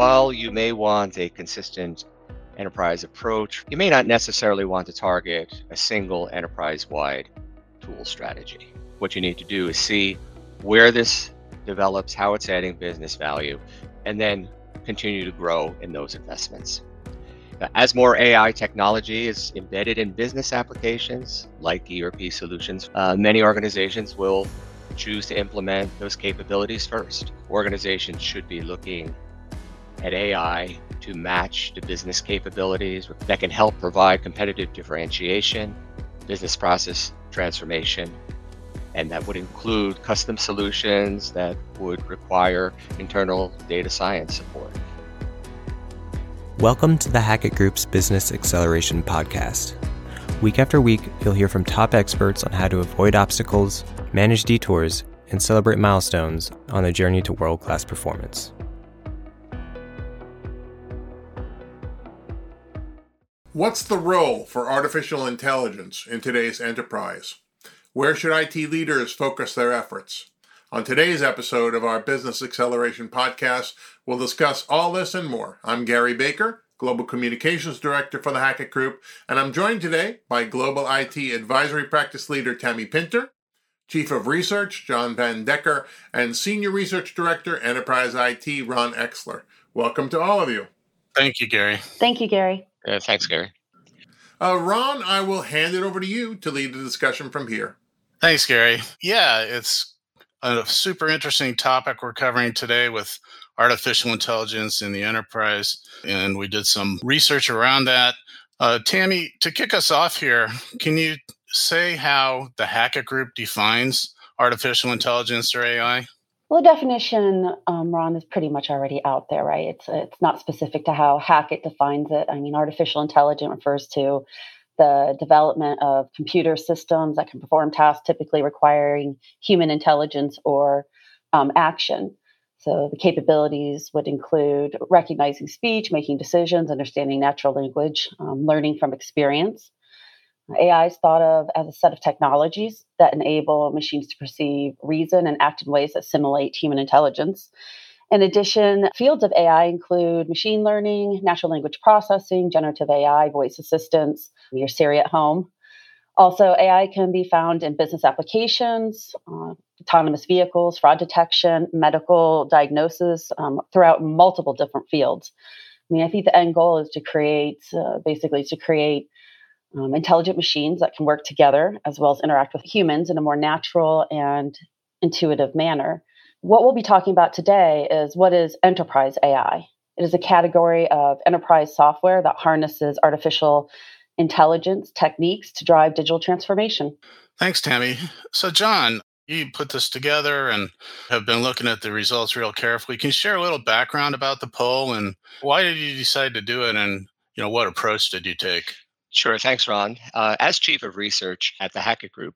while you may want a consistent enterprise approach, you may not necessarily want to target a single enterprise wide tool strategy. What you need to do is see where this develops, how it's adding business value, and then continue to grow in those investments. As more AI technology is embedded in business applications like ERP solutions, uh, many organizations will choose to implement those capabilities first. Organizations should be looking at AI to match the business capabilities that can help provide competitive differentiation, business process transformation, and that would include custom solutions that would require internal data science support. Welcome to the Hackett Group's Business Acceleration Podcast. Week after week, you'll hear from top experts on how to avoid obstacles, manage detours, and celebrate milestones on the journey to world class performance. What's the role for artificial intelligence in today's enterprise? Where should IT leaders focus their efforts? On today's episode of our Business Acceleration Podcast, we'll discuss all this and more. I'm Gary Baker, Global Communications Director for the Hackett Group, and I'm joined today by Global IT Advisory Practice Leader Tammy Pinter, Chief of Research John Van Decker, and Senior Research Director Enterprise IT Ron Exler. Welcome to all of you. Thank you, Gary. Thank you, Gary. Uh, thanks, Gary. Uh, Ron, I will hand it over to you to lead the discussion from here. Thanks, Gary. Yeah, it's a super interesting topic we're covering today with artificial intelligence in the enterprise. And we did some research around that. Uh, Tammy, to kick us off here, can you say how the Hackett Group defines artificial intelligence or AI? Well, the definition, um, Ron, is pretty much already out there, right? It's it's not specific to how Hackett defines it. I mean, artificial intelligence refers to the development of computer systems that can perform tasks typically requiring human intelligence or um, action. So the capabilities would include recognizing speech, making decisions, understanding natural language, um, learning from experience. AI is thought of as a set of technologies that enable machines to perceive, reason, and act in ways that simulate human intelligence. In addition, fields of AI include machine learning, natural language processing, generative AI, voice assistance, your Siri at home. Also, AI can be found in business applications, uh, autonomous vehicles, fraud detection, medical diagnosis, um, throughout multiple different fields. I mean, I think the end goal is to create, uh, basically, to create um, intelligent machines that can work together as well as interact with humans in a more natural and intuitive manner. What we'll be talking about today is what is enterprise AI. It is a category of enterprise software that harnesses artificial intelligence techniques to drive digital transformation. Thanks, Tammy. So, John, you put this together and have been looking at the results real carefully. Can you share a little background about the poll and why did you decide to do it and you know what approach did you take? Sure. Thanks, Ron. Uh, as chief of research at the Hackett Group,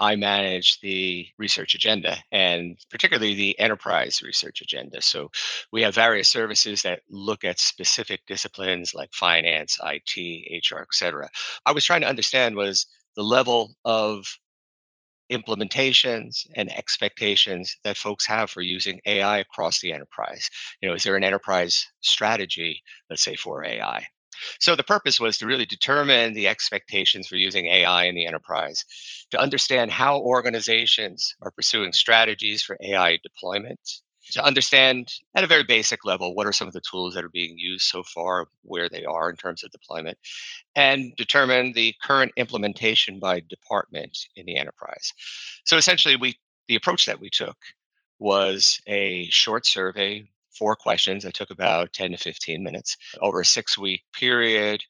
I manage the research agenda and particularly the enterprise research agenda. So we have various services that look at specific disciplines like finance, IT, HR, et cetera. I was trying to understand was the level of implementations and expectations that folks have for using AI across the enterprise. You know, is there an enterprise strategy, let's say, for AI? So the purpose was to really determine the expectations for using AI in the enterprise, to understand how organizations are pursuing strategies for AI deployment, to understand at a very basic level what are some of the tools that are being used so far, where they are in terms of deployment, and determine the current implementation by department in the enterprise. So essentially, we the approach that we took was a short survey four questions that took about 10 to 15 minutes over a six week period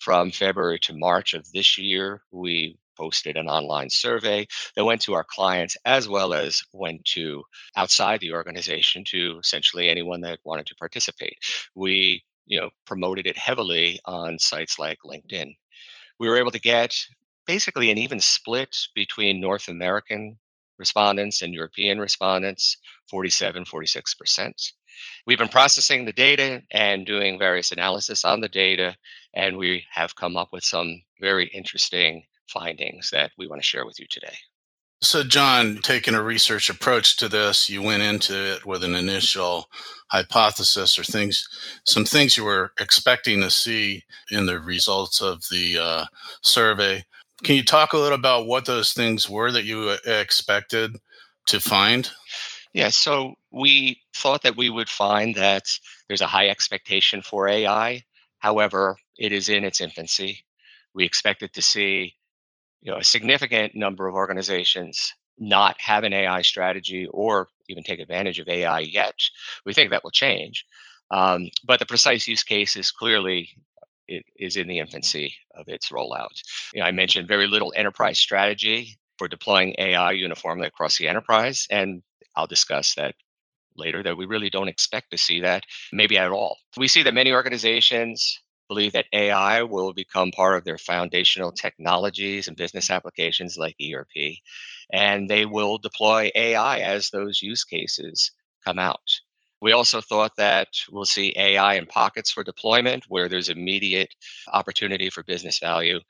from February to March of this year. We posted an online survey that went to our clients as well as went to outside the organization to essentially anyone that wanted to participate. We, you know, promoted it heavily on sites like LinkedIn. We were able to get basically an even split between North American respondents and European respondents, 47, 46%. We've been processing the data and doing various analysis on the data, and we have come up with some very interesting findings that we want to share with you today. So, John, taking a research approach to this, you went into it with an initial hypothesis or things, some things you were expecting to see in the results of the uh, survey. Can you talk a little about what those things were that you uh, expected to find? Yeah, so we thought that we would find that there's a high expectation for AI. However, it is in its infancy. We expected to see you know, a significant number of organizations not have an AI strategy or even take advantage of AI yet. We think that will change. Um, but the precise use case is clearly it is in the infancy of its rollout. You know, I mentioned very little enterprise strategy for deploying AI uniformly across the enterprise, and I'll discuss that later that we really don't expect to see that maybe at all. We see that many organizations believe that AI will become part of their foundational technologies and business applications like ERP, and they will deploy AI as those use cases come out. We also thought that we'll see AI in pockets for deployment where there's immediate opportunity for business value.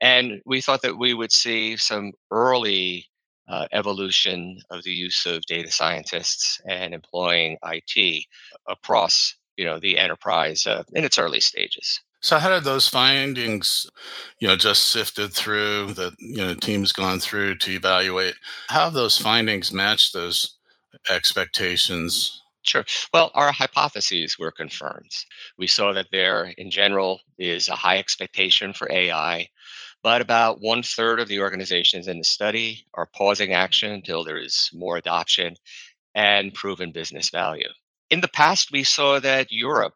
And we thought that we would see some early uh, evolution of the use of data scientists and employing IT across you know the enterprise uh, in its early stages. So how did those findings, you know, just sifted through that you know teams gone through to evaluate? How have those findings matched those expectations? Sure. Well, our hypotheses were confirmed. We saw that there, in general, is a high expectation for AI, but about one third of the organizations in the study are pausing mm-hmm. action until there is more adoption and proven business value. In the past, we saw that Europe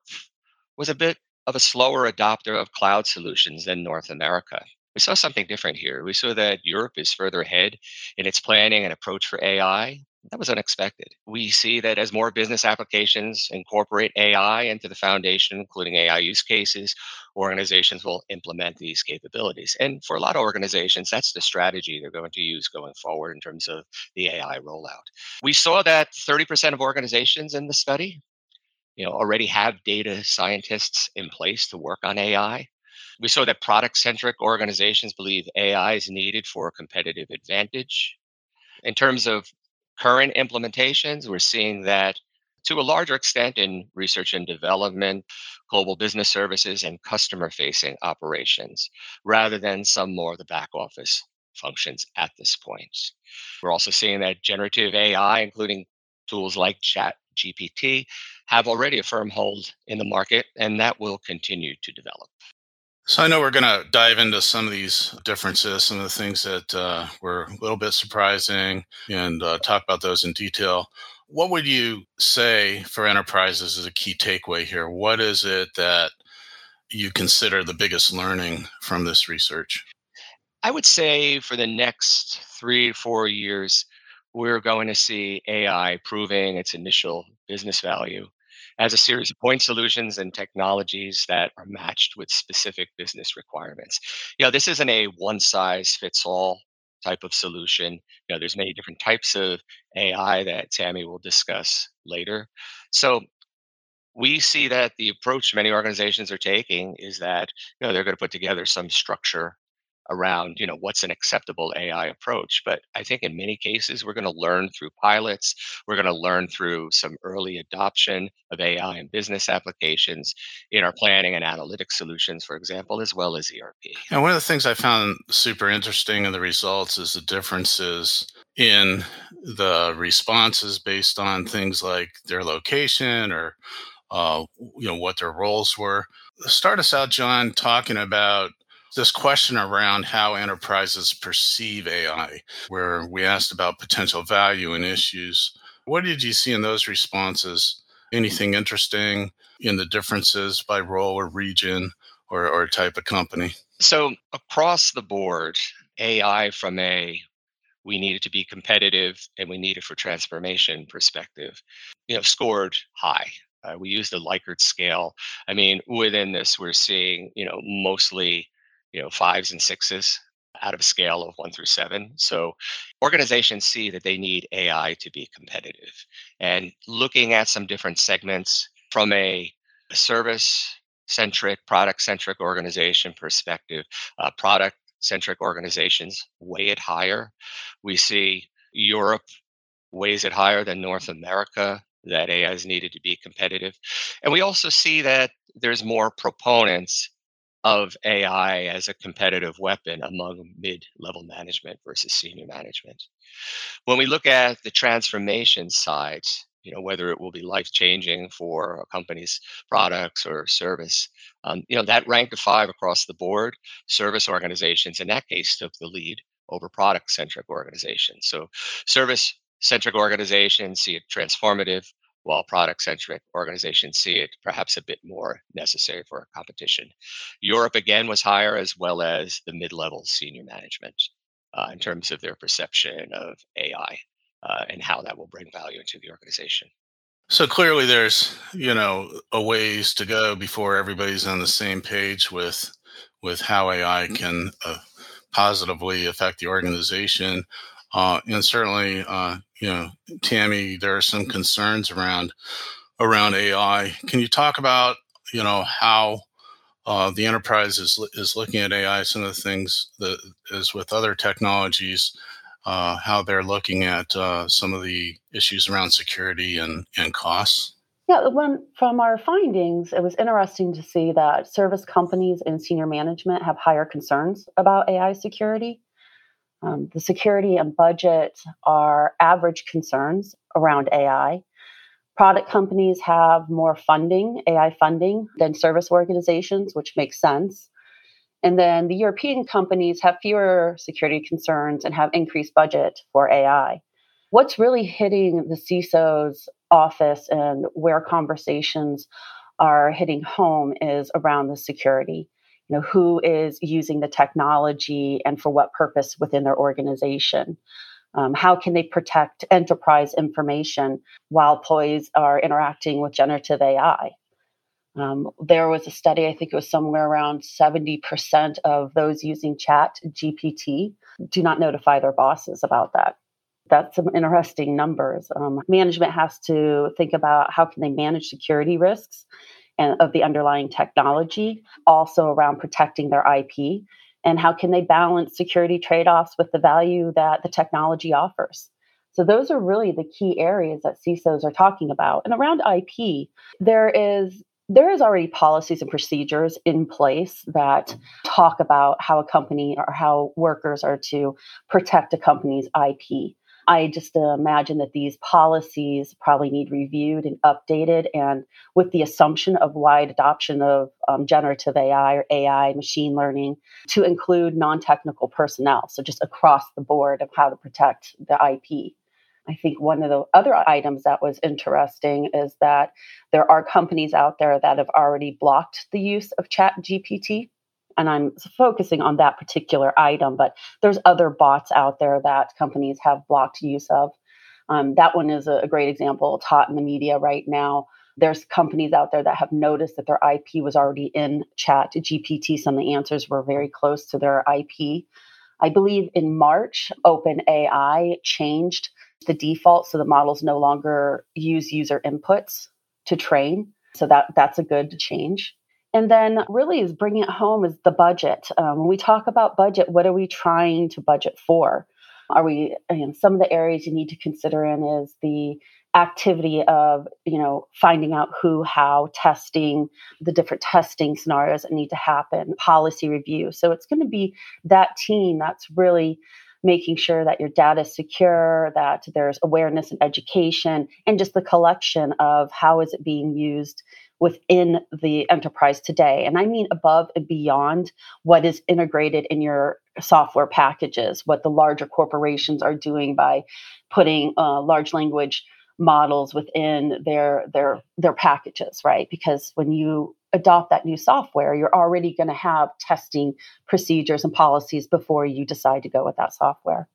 was a bit of a slower adopter of cloud solutions than North America. We saw something different here. We saw that Europe is further ahead in its planning and approach for AI. That was unexpected. We see that as more business applications incorporate AI into the foundation, including AI use cases, organizations will implement these capabilities. And for a lot of organizations, that's the strategy they're going to use going forward in terms of the AI rollout. We saw that 30% of organizations in the study you know already have data scientists in place to work on AI. We saw that product centric organizations believe AI is needed for a competitive advantage. In terms of current implementations, we're seeing that to a larger extent in research and development, global business services, and customer facing operations, rather than some more of the back office functions at this point. We're also seeing that generative AI, including tools like Chat GPT, have already a firm hold in the market, and that will continue to develop. So I know we're going to dive into some of these differences, some of the things that uh, were a little bit surprising, and uh, talk about those in detail. What would you say for enterprises is a key takeaway here? What is it that you consider the biggest learning from this research? I would say for the next three, four years, we're going to see AI proving its initial business value as a series of point solutions and technologies that are matched with specific business requirements. You know, this isn't a one size fits all type of solution. You know, there's many different types of AI that Tammy will discuss later. So we see that the approach many organizations are taking is that you know they're going to put together some structure around you know what's an acceptable ai approach but i think in many cases we're going to learn through pilots we're going to learn through some early adoption of ai in business applications in our planning and analytics solutions for example as well as erp and one of the things i found super interesting in the results is the differences in the responses based on things like their location or uh, you know what their roles were. Start us out john talking about this question around how enterprises perceive AI, where we asked about potential value and issues. What did you see in those responses? Anything interesting in the differences by role or region or, or type of company? So, across the board, AI from a we need it to be competitive and we need it for transformation perspective, you know, scored high. Uh, we use the Likert scale. I mean, within this, we're seeing, you know, mostly you know fives and sixes out of a scale of one through seven. So organizations see that they need AI to be competitive. And looking at some different segments from a, service centric, product centric organization perspective, uh, product centric organizations weigh it higher. We see Europe weighs it higher than North America, that AI is needed to be competitive. And we also see that there's more proponents of AI as a competitive weapon among mid level management versus senior management. When we look at the transformation side, you know whether it will be life changing for a company's products or service um, you know that ranked a five across the board service organizations in that case took the lead over product centric organizations so service centric organizations see it transformative while product centric organizations see it perhaps a bit more necessary for competition. Europe again was higher, as well as the mid level senior management uh, in terms of their perception of AI uh, and how that will bring value into the organization. So clearly, there's you know a ways to go before everybody's on the same page with with how AI mm-hmm. can uh, positively affect the organization. Uh, and certainly, uh, you know, Tammy, there are some concerns around around AI. Can you talk about you know how uh, the enterprise is is looking at AI? Some of the things that is with other technologies, uh, how they're looking at uh, some of the issues around security and and costs. Yeah, when from our findings, it was interesting to see that service companies and senior management have higher concerns about AI security. Um, the security and budget are average concerns around AI. Product companies have more funding, AI funding, than service organizations, which makes sense. And then the European companies have fewer security concerns and have increased budget for AI. What's really hitting the CISO's office and where conversations are hitting home is around the security know who is using the technology and for what purpose within their organization. Um, how can they protect enterprise information while employees are interacting with generative ai um, there was a study i think it was somewhere around 70% of those using chat gpt do not notify their bosses about that. That's some interesting numbers. Um, management has to think about how can they manage security risks and of the underlying technology, also around protecting their IP, and how can they balance security trade-offs with the value that the technology offers. So those are really the key areas that CISOs are talking about. And around IP, there is there is already policies and procedures in place that talk about how a company or how workers are to protect a company's IP. I just imagine that these policies probably need reviewed and updated, and with the assumption of wide adoption of um, generative AI or AI, machine learning, to include non technical personnel. So, just across the board of how to protect the IP. I think one of the other items that was interesting is that there are companies out there that have already blocked the use of Chat GPT and I'm focusing on that particular item, but there's other bots out there that companies have blocked use of. Um, that one is a, great example. It's hot in the media right now. There's companies out there that have noticed that their IP was already in chat GPT. Some of the answers were very close to their IP. I believe in March, OpenAI changed the default so the models no longer use user inputs to train. So that that's a good change. And then, really, is bringing it home is the budget. Um, when we talk about budget, what are we trying to budget for? Are we, you know, some of the areas you need to consider in is the activity of, you know, finding out who, how, testing, the different testing scenarios that need to happen, policy review. So it's going to be that team that's really making sure that your data is secure, that there's awareness and education, and just the collection of how is it being used within the enterprise today. And I mean above and beyond what is integrated in your software packages, what the larger corporations are doing by putting uh, large language models within their their their packages right because when you adopt that new software you're already going to have testing procedures and policies before you decide to go with that software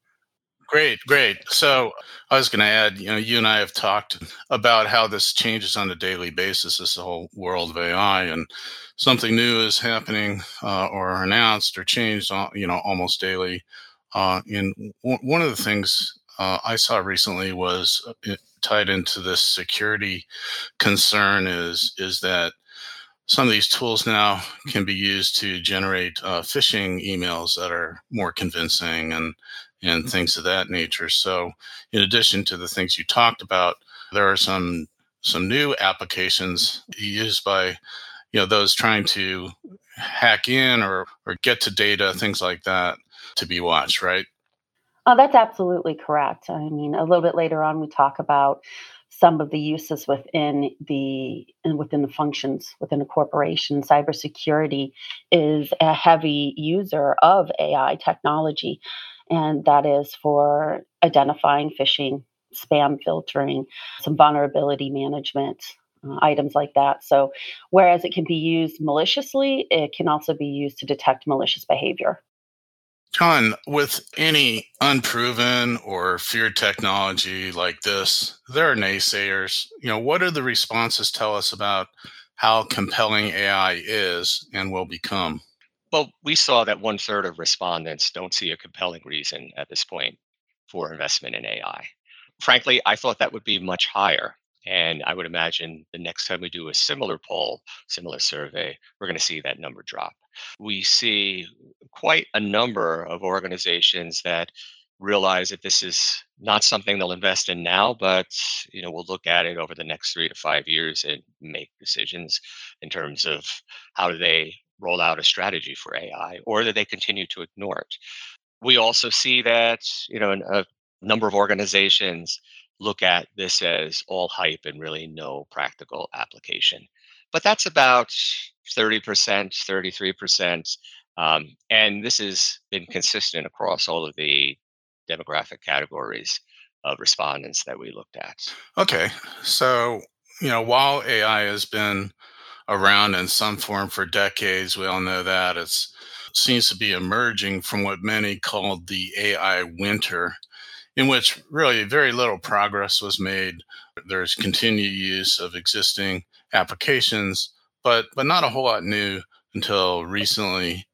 Great, great. So I was going to add, you know, you and I have talked about how this changes on a daily basis, this whole world of AI, and something new is happening uh, or announced or changed, uh, you know, almost daily. Uh, and w- one of the things uh, I saw recently was uh, tied into this security concern is is that some of these tools now can be used to generate uh, phishing emails that are more convincing and and mm-hmm. things of that nature. So, in addition to the things you talked about, there are some some new applications used by you know those trying to hack in or or get to data, things like that, to be watched, right? Oh, that's absolutely correct. I mean, a little bit later on, we talk about some of the uses within the within the functions within a corporation. Cybersecurity is a heavy user of AI technology, and that is for identifying phishing, spam filtering, some vulnerability management. Uh, items like that. So, whereas it can be used maliciously, it can also be used to detect malicious behavior. John, with any unproven or feared technology like this, there are naysayers. You know, what do the responses tell us about how compelling AI is and will become? Well, we saw that one third of respondents don't see a compelling reason at this point for investment in AI. Frankly, I thought that would be much higher. And I would imagine the next time we do a similar poll, similar survey, we're going to see that number drop. We see quite a number of organizations that realize that this is not something they'll invest in now, but you know we'll look at it over the next three to five years and make decisions in terms of how do they roll out a strategy for AI, or that they continue to ignore it. We also see that you know a number of organizations look at this as all hype and really no practical application. But that's about 30%, 33%. Um, and this has been consistent across all of the demographic categories of respondents that we looked at. Okay. So, you know, while AI has been around in some form for decades, we all know that it seems to be emerging from what many called the AI winter in which really very little progress was made. There's continued use of existing applications, but but not a whole lot new until recently.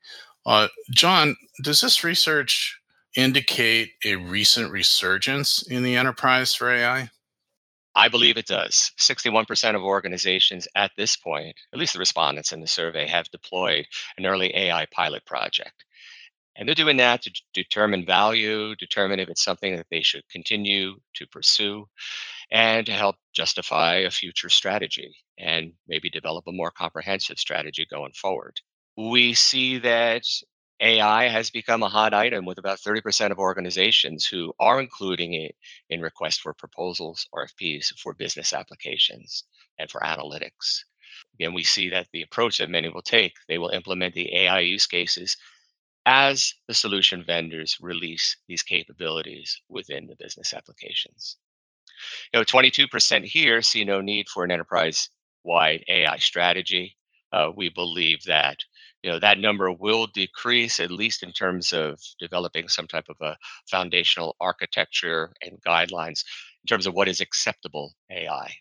Uh, John, does this research indicate a recent resurgence in the enterprise for AI? I believe it does. 61% of organizations at this point, at least the respondents in the survey, have deployed an early AI pilot project. And they're doing that to determine value, determine if it's something that they should continue to pursue, and to help justify a future strategy and maybe develop a more comprehensive strategy going forward. We see that AI has become a hot item with about 30% of organizations who are including it in requests for proposals, RFPs for business applications and for analytics. Again, we see that the approach that many will take, they will implement the AI use cases as the solution vendors release these capabilities within the business applications. You know, 22% here see no need for an enterprise-wide AI strategy. Uh, we believe that you know that number will decrease at least in terms of developing some type of a foundational architecture and guidelines in terms of what is acceptable AI.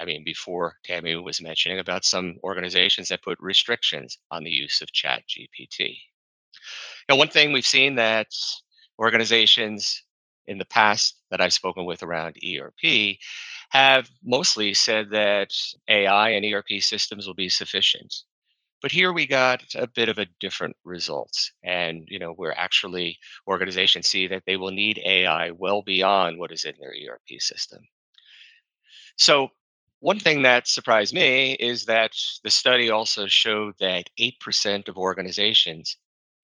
I mean, before Tammy was mentioning about some organizations that put restrictions on the use of Chat GPT. Now, one thing we've seen that organizations in the past that I've spoken with around ERP have mostly said that AI and ERP systems will be sufficient. But here we got a bit of a different results. And, you know, where actually organizations see that they will need AI well beyond what is in their ERP system. So one thing that surprised me is that the study also showed that 8% of organizations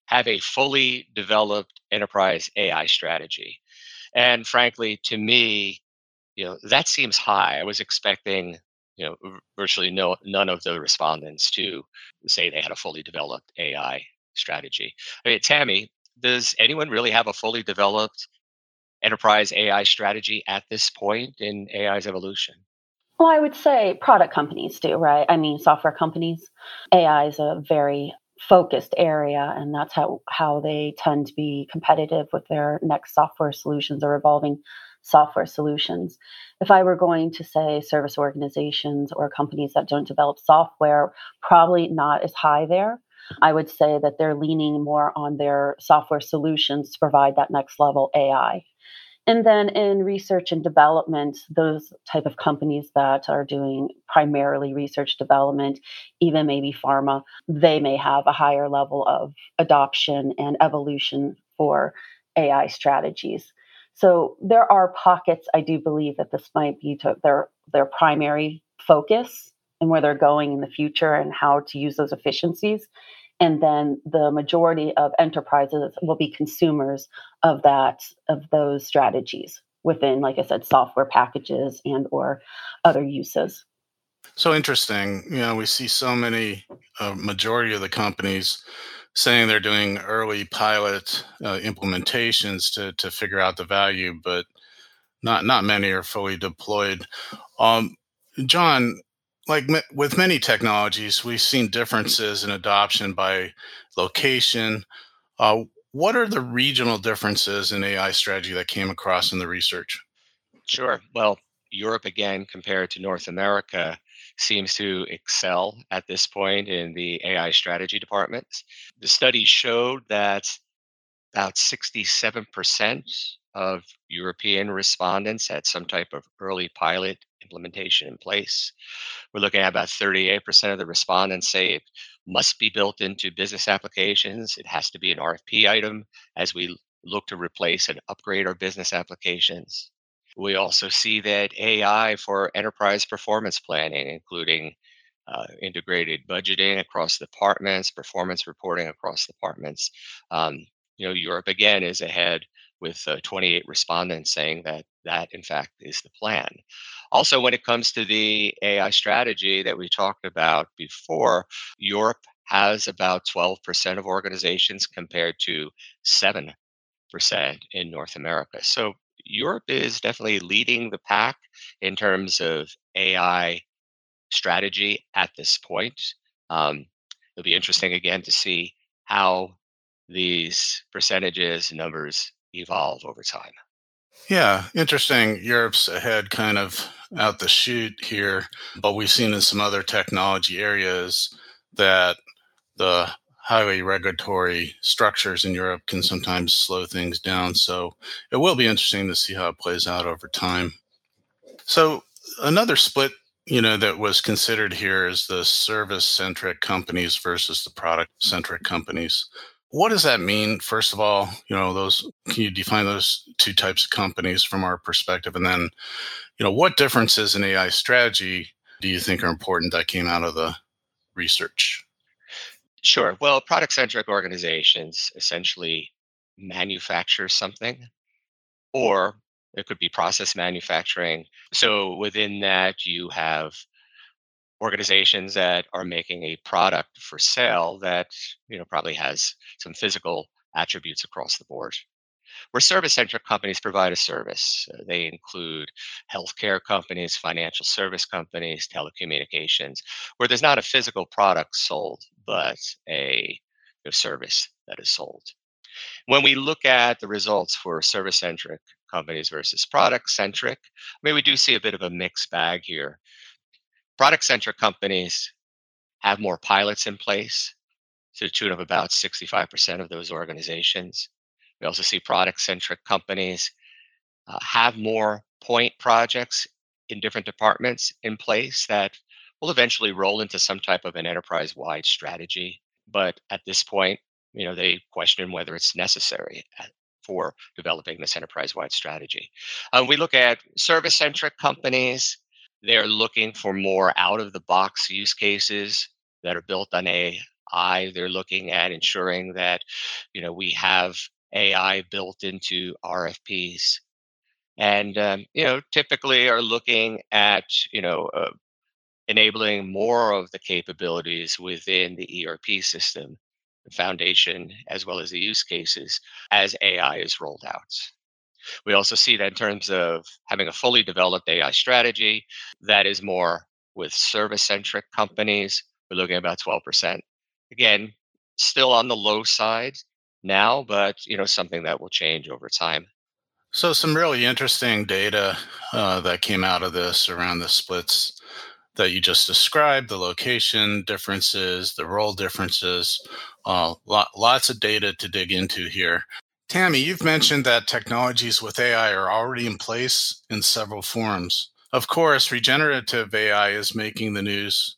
have a fully developed enterprise AI strategy. And frankly, to me, you know, that seems high. I was expecting, you know, virtually no none of the respondents to say they had a fully developed AI strategy. I mean, Tammy, does anyone really have a fully developed enterprise AI strategy at this point in AI's evolution? Well, I would say product companies do, right? I mean, software companies. AI is a very focused area and that's how how they tend to be competitive with their next software solutions or evolving software solutions. If i were going to say service organizations or companies that don't develop software probably not as high there. I would say that they're leaning more on their software solutions to provide that next level ai And then in research and development, those type of companies that are doing primarily research development, even maybe pharma, they may have a higher level of adoption and evolution for AI strategies. So there are pockets, I do believe that this might be their their primary focus and where they're going in the future and how to use those efficiencies and then the majority of enterprises will be consumers of that of those strategies within like i said software packages and or other uses. So interesting. You know we see so many uh, majority of the companies saying they're doing early pilot uh, implementations to to figure out the value but not not many are fully deployed. Um, john like with many technologies, we've seen differences in adoption by location. Uh, what are the regional differences in AI strategy that came across in the research? Sure. Well, Europe, again, compared to North America, seems to excel at this point in the AI strategy departments. The study showed that about 67% of European respondents had some type of early pilot implementation in place. We're looking at about 38% of the respondents say it must be built into business applications. It has to be an RFP item as we look to replace and upgrade our business applications. We also see that AI for enterprise performance planning, including uh, integrated budgeting across departments, performance reporting across departments. Um, you know, Europe again is ahead with uh, 28 respondents saying that that, in fact, is the plan. Also, when it comes to the AI strategy that we talked about before, Europe has about 12% of organizations compared to 7% in North America. So Europe is definitely leading the pack in terms of AI strategy at this point. Um, it'll be interesting again to see how these percentages numbers evolve over time. Yeah, interesting. Europe's ahead kind of out the chute here, but we've seen in some other technology areas that the highly regulatory structures in Europe can sometimes slow things down. So it will be interesting to see how it plays out over time. So another split, you know, that was considered here is the service centric companies versus the product centric companies. What does that mean? First of all, you know, those can you define those two types of companies from our perspective? And then, you know, what differences in AI strategy do you think are important that came out of the research? Sure. Well, product centric organizations essentially manufacture something, or it could be process manufacturing. So within that, you have organizations that are making a product for sale that you know probably has some physical attributes across the board. Where service centric companies provide a service uh, they include healthcare companies financial service companies telecommunications where there's not a physical product sold but a, a service that is sold. When we look at the results for service centric companies versus product centric i mean we do see a bit of a mixed bag here Product centric companies have more pilots in place to the tune of about 65% of those organizations. We also see product centric companies uh, have more point projects in different departments in place that will eventually roll into some type of an enterprise wide strategy. But at this point, you know, they question whether it's necessary for developing this enterprise wide strategy. Uh, we look at service centric companies they're looking for more out of the box use cases that are built on AI. They're looking at ensuring that, you know, we have AI built into RFPs, and um, you know, typically are looking at, you know, uh, enabling more of the capabilities within the ERP system, the foundation, as well as the use cases as AI is rolled out. We also see that in terms of having a fully developed AI strategy that is more with service centric companies. We're looking at about 12%. Again, still on the low side now, but you know something that will change over time. So some really interesting data uh, that came out of this around the splits that you just described, the location differences, the role differences, uh, lot, lots of data to dig into here. Tammy, you've mentioned that technologies with AI are already in place in several forms. Of course, regenerative AI is making the news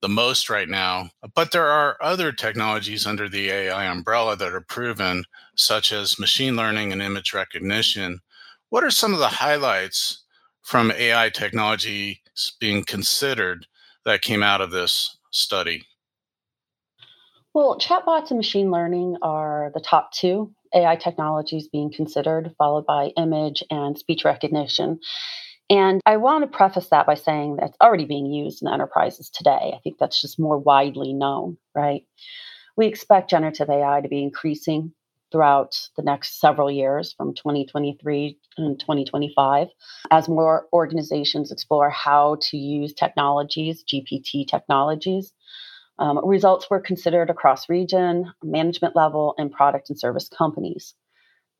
the most right now, but there are other technologies under the AI umbrella that are proven, such as machine learning and image recognition. What are some of the highlights from AI technology being considered that came out of this study? Well, chatbots and machine learning are the top two AI technologies being considered, followed by image and speech recognition. And I want to preface that by saying that it's already being used in enterprises today. I think that's just more widely known, right? We expect generative AI to be increasing throughout the next several years from 2023 and 2025 as more organizations explore how to use technologies, GPT technologies. Um, results were considered across region, management level, and product and service companies.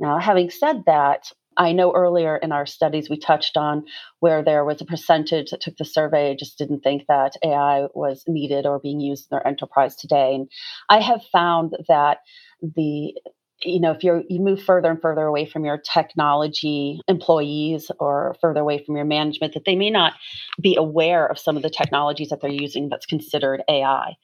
Now, having said that, I know earlier in our studies we touched on where there was a percentage that took the survey just didn't think that AI was needed or being used in their enterprise today. And I have found that the you know if you you move further and further away from your technology employees or further away from your management that they may not be aware of some of the technologies that they're using that's considered ai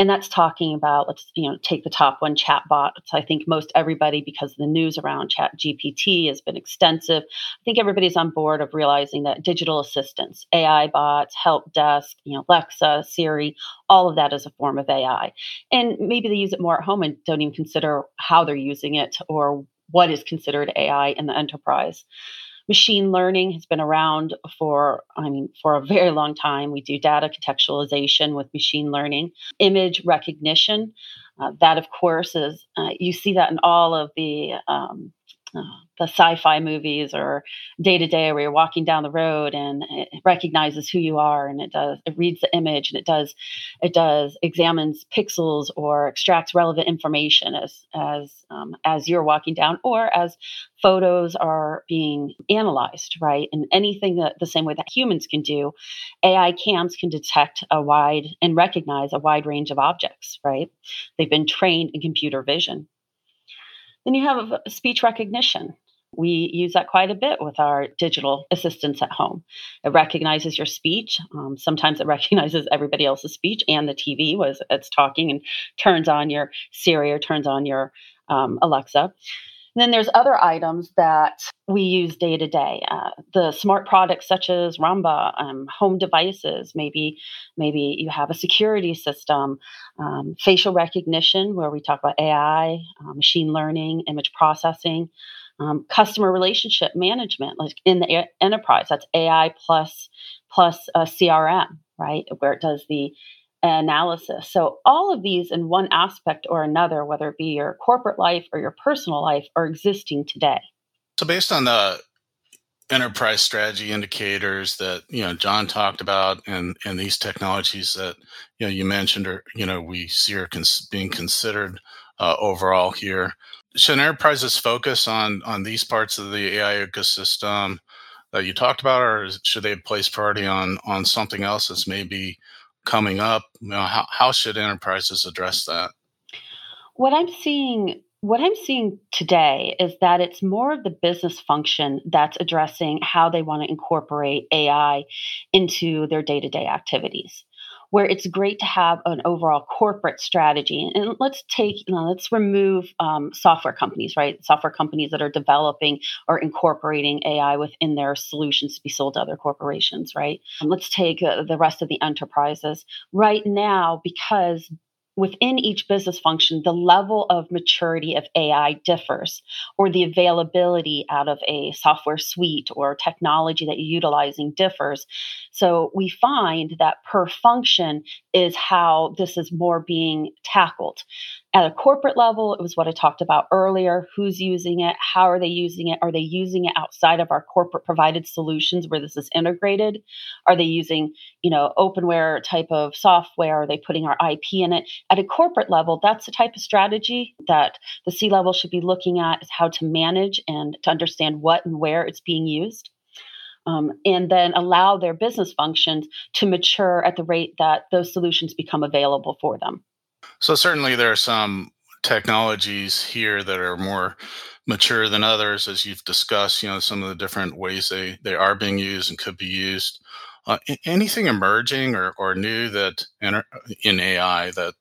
and that's talking about let's you know take the top one chatbot. I think most everybody because the news around chat gpt has been extensive i think everybody's on board of realizing that digital assistants ai bots help desk you know alexa siri all of that is a form of ai and maybe they use it more at home and don't even consider how they're using it or what is considered ai in the enterprise machine learning has been around for i mean for a very long time. We do data contextualization with machine learning image recognition. Uh, that of course is uh, you see that in all of the um, uh, the sci-fi movies or day to day where you're walking down the road and it recognizes who you are and it does it reads the image and it does it does examines pixels or extracts relevant information as as um, as you're walking down or as photos are being analyzed right? And anything that the same way that humans can do ai cams can detect a wide and recognize a wide range of objects right? They've been trained in computer vision. Then you have speech recognition. We use that quite a bit with our digital assistants at home. It recognizes your speech. Um, sometimes it recognizes everybody else's speech and the TV was it's talking and turns on your Siri or turns on your um, Alexa. And then there's other items that we use day to day. Uh, the smart products such as Roomba, um, home devices. Maybe, maybe you have a security system, um, facial recognition, where we talk about AI, uh, machine learning, image processing, um, customer relationship management, like in the enterprise. That's AI plus plus a CRM, right? Where it does the analysis. So, all of these in one aspect or another, whether it be your corporate life or your personal life, are existing today. So, based on the enterprise strategy indicators that you know John talked about, and and these technologies that you know you mentioned, or you know we see are cons- being considered uh, overall here. Should enterprises focus on on these parts of the AI ecosystem that you talked about, or should they place priority on on something else that's maybe coming up? You know, how, how should enterprises address that? What I'm seeing what I'm seeing today is that it's more of the business function that's addressing how they want to incorporate AI into their day to day activities where it's great to have an overall corporate strategy. And let's take, you know, let's remove um, software companies, right? Software companies that are developing or incorporating AI within their solutions to be sold to other corporations, right? And let's take uh, the rest of the enterprises. Right now, because within each business function, the level of maturity of AI differs, or the availability out of a software suite or technology that you're utilizing differs. So we find that per function is how this is more being tackled. At a corporate level, it was what I talked about earlier. Who's using it? How are they using it? Are they using it outside of our corporate provided solutions where this is integrated? Are they using, you know, openware type of software? Are they putting our IP in it? At a corporate level, that's the type of strategy that the C level should be looking at is how to manage and to understand what and where it's being used. Um, and then allow their business functions to mature at the rate that those solutions become available for them. So certainly there are some technologies here that are more mature than others, as you've discussed. You know, some of the different ways they they are being used and could be used. Uh, anything emerging or, or new that in AI that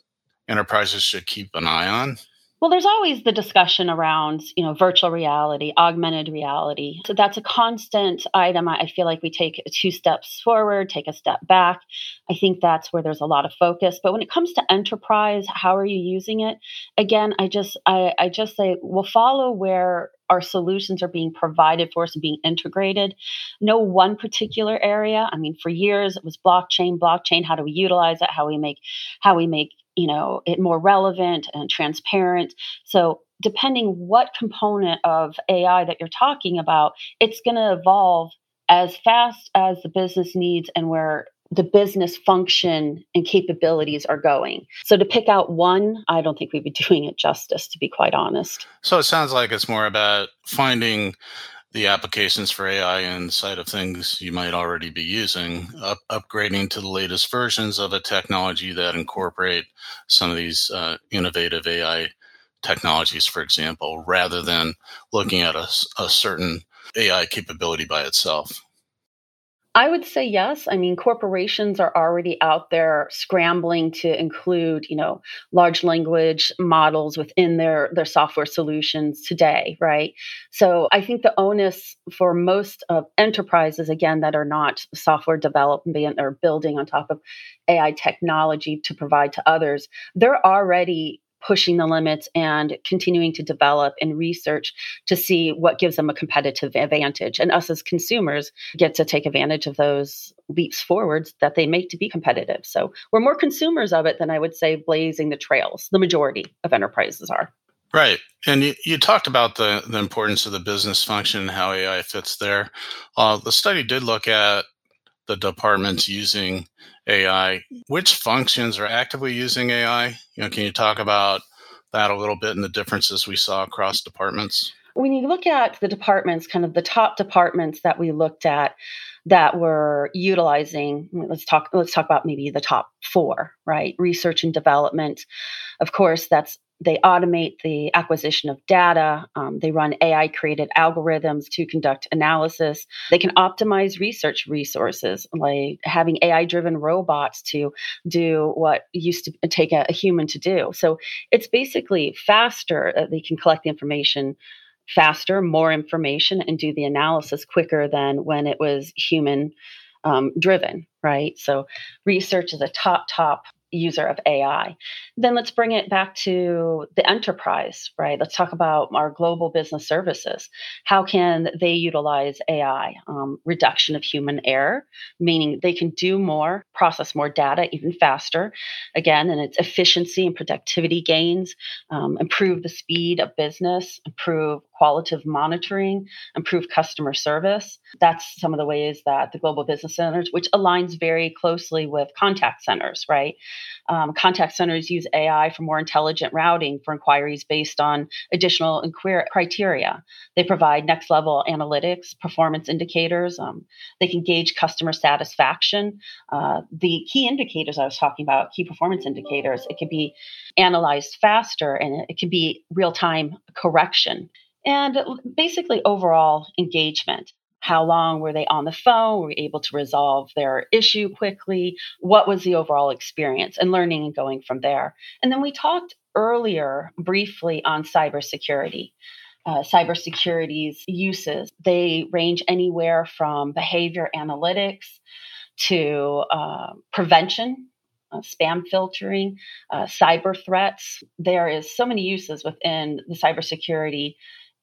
enterprises should keep an eye on? Well, there's always the discussion around, you know, virtual reality, augmented reality. So that's a constant item. I feel like we take two steps forward, take a step back. I think that's where there's a lot of focus. But when it comes to enterprise, how are you using it? Again, I just I, I just say we'll follow where our solutions are being provided for us and being integrated. No one particular area. I mean, for years it was blockchain, blockchain. How do we utilize it? How we make how we make you know it more relevant and transparent so depending what component of ai that you're talking about it's going to evolve as fast as the business needs and where the business function and capabilities are going. So to pick out one, I don't think we'd be doing it justice, to be quite honest. So it sounds like it's more about finding the applications for AI inside of things you might already be using, up, upgrading to the latest versions of a technology that incorporate some of these uh, innovative AI technologies, for example, rather than looking at a, a certain AI capability by itself. I would say yes. I mean, corporations are already out there scrambling to include, you know, large language models within their their software solutions today, right? So I think the onus for most of enterprises, again, that are not software development or building on top of AI technology to provide to others, they're already pushing the limits and continuing to develop and research to see what gives them a competitive advantage. And us as consumers get to take advantage of those leaps forwards that they make to be competitive. So we're more consumers of it than I would say blazing the trails. The majority of enterprises are. Right. And you, you talked about the, the importance of the business function and how AI fits there. Uh, the study did look at the departments using AI. Which functions are actively using AI? You know, can you talk about that a little bit and the differences we saw across departments? When you look at the departments, kind of the top departments that we looked at that were utilizing, let's talk let's talk about maybe the top 4, right? Research and development. Of course, that's they automate the acquisition of data. Um, they run AI created algorithms to conduct analysis. They can optimize research resources, like having AI driven robots to do what used to take a, a, human to do. So it's basically faster. Uh, they can collect the information faster, more information, and do the analysis quicker than when it was human um, driven, right? So research is a top, top user of AI. Then let's bring it back to the enterprise, right? Let's talk about our global business services. How can they utilize AI? Um, reduction of human error, meaning they can do more, process more data even faster. Again, and its efficiency and productivity gains, um, improve the speed of business, improve qualitative monitoring, improve customer service. That's some of the ways that the global business centers, which aligns very closely with contact centers, right? Um, contact centers use AI for more intelligent routing for inquiries based on additional inquir- criteria. They provide next level analytics, performance indicators. Um, they can gauge customer satisfaction. Uh, the key indicators I was talking about, key performance indicators, it can be analyzed faster and it can be real time correction. And basically, overall engagement how long were they on the phone? Were we able to resolve their issue quickly? What was the overall experience? And learning and going from there. And then we talked earlier briefly on cybersecurity. Uh, cybersecurity's uses. They range anywhere from behavior analytics to uh, prevention, uh, spam filtering, uh, cyber threats. There is so many uses within the cybersecurity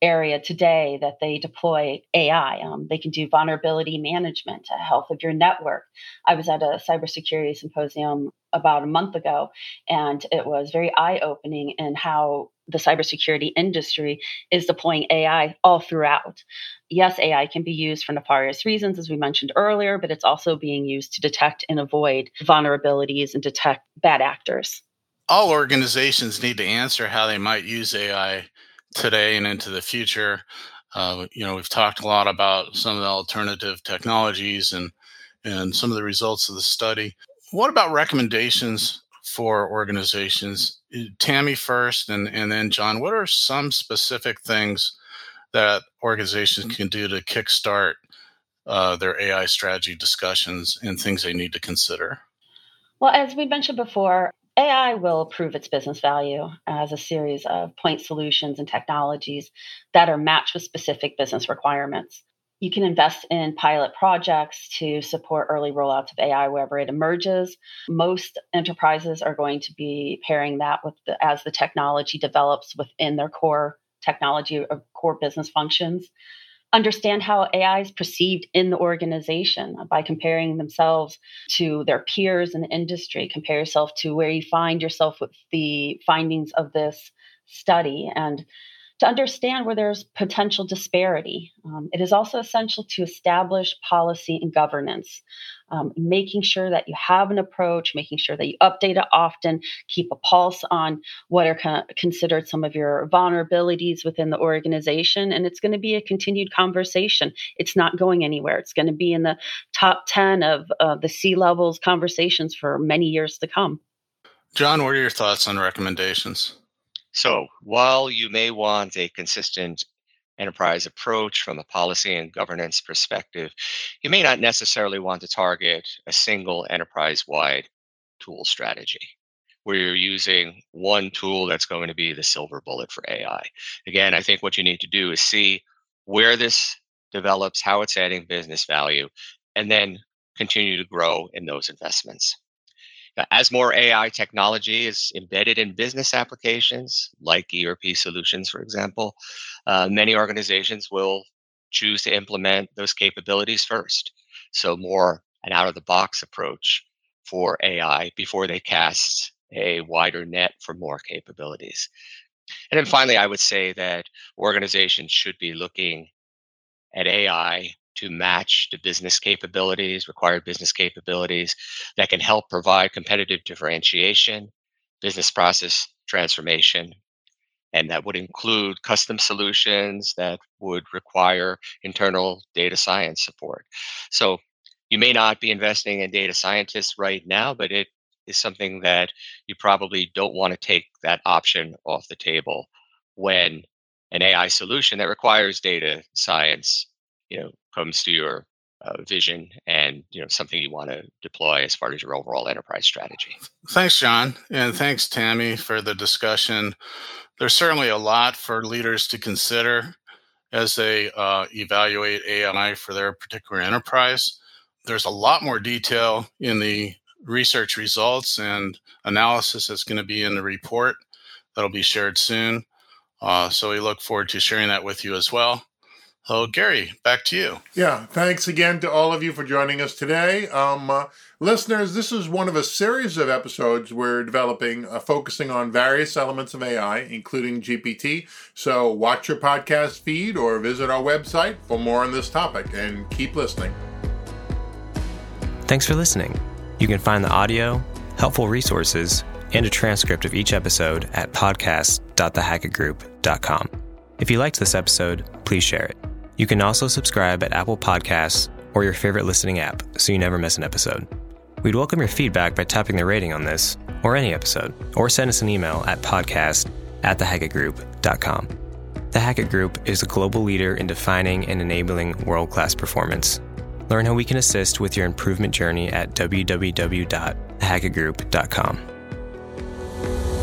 area today that they deploy AI. Um, they can do vulnerability management, health of your network. I was at a cybersecurity symposium about a month ago, and it was very eye opening in how the cybersecurity industry is deploying AI all throughout. Yes, AI can be used for nefarious reasons, as we mentioned earlier, but it's also being used to detect and avoid vulnerabilities and detect bad actors. All organizations need to answer how they might use AI today and into the future. Uh, you know, we've talked a lot about some of the alternative technologies and and some of the results of the study. What about recommendations for organizations? Tammy first, and and then John. What are some specific things that organizations can do to kickstart uh, their AI strategy discussions and things they need to consider? Well, as we mentioned before, AI will prove its business value as a series of point solutions and technologies that are matched with specific business requirements. You can invest in pilot projects to support early rollouts of AI wherever it emerges. Most enterprises are going to be pairing that with the, as the technology develops within their core technology or core business functions understand how AI is perceived in the organization by comparing themselves to their peers in the industry. Compare yourself to where you find yourself with the findings of this study and to understand where there's potential disparity. Um, it is also essential to establish policy and governance, um, making sure that you have an approach, making sure that you update it often, keep a pulse on what are con- considered some of your vulnerabilities within the organization. And it's going to be a continued conversation. It's not going anywhere. It's going to be in the top 10 of uh, the C levels conversations for many years to come. John, what are your thoughts on recommendations? So while you may want a consistent enterprise approach from a policy and governance perspective, you may not necessarily want to target a single enterprise wide tool strategy where you're using one tool that's going to be the silver bullet for AI. Again, I think what you need to do is see where this develops, how it's adding business value, and then continue to grow in those investments. As more AI technology is embedded in business applications, like ERP solutions, for example, uh, many organizations will choose to implement those capabilities first. So, more an out of the box approach for AI before they cast a wider net for more capabilities. And then finally, I would say that organizations should be looking at AI to match the business capabilities, required business capabilities that can help provide competitive differentiation, business process transformation, and that would include custom solutions that would require internal data science support. So you may not be investing in data scientists right now, but it is something that you probably don't want to take that option off the table when an AI solution that requires data science you know comes to your uh, vision and you know something you want to deploy as part of your overall enterprise strategy. Thanks, John, and thanks, Tammy, for the discussion. There's certainly a lot for leaders to consider as they uh, evaluate AI for their particular enterprise. There's a lot more detail in the research results and analysis that's going to be in the report that'll be shared soon. Uh, so we look forward to sharing that with you as well. Oh, Gary, back to you. Yeah, thanks again to all of you for joining us today. Um, uh, listeners, this is one of a series of episodes we're developing uh, focusing on various elements of AI, including GPT. So watch your podcast feed or visit our website for more on this topic and keep listening. Thanks for listening. You can find the audio, helpful resources, and a transcript of each episode at podcast.thehackettgroup.com. If you liked this episode, please share it. You can also subscribe at Apple Podcasts or your favorite listening app so you never miss an episode. We'd welcome your feedback by tapping the rating on this or any episode, or send us an email at podcast at thehackettgroup.com. The Hackett Group is a global leader in defining and enabling world class performance. Learn how we can assist with your improvement journey at www.thehackettgroup.com.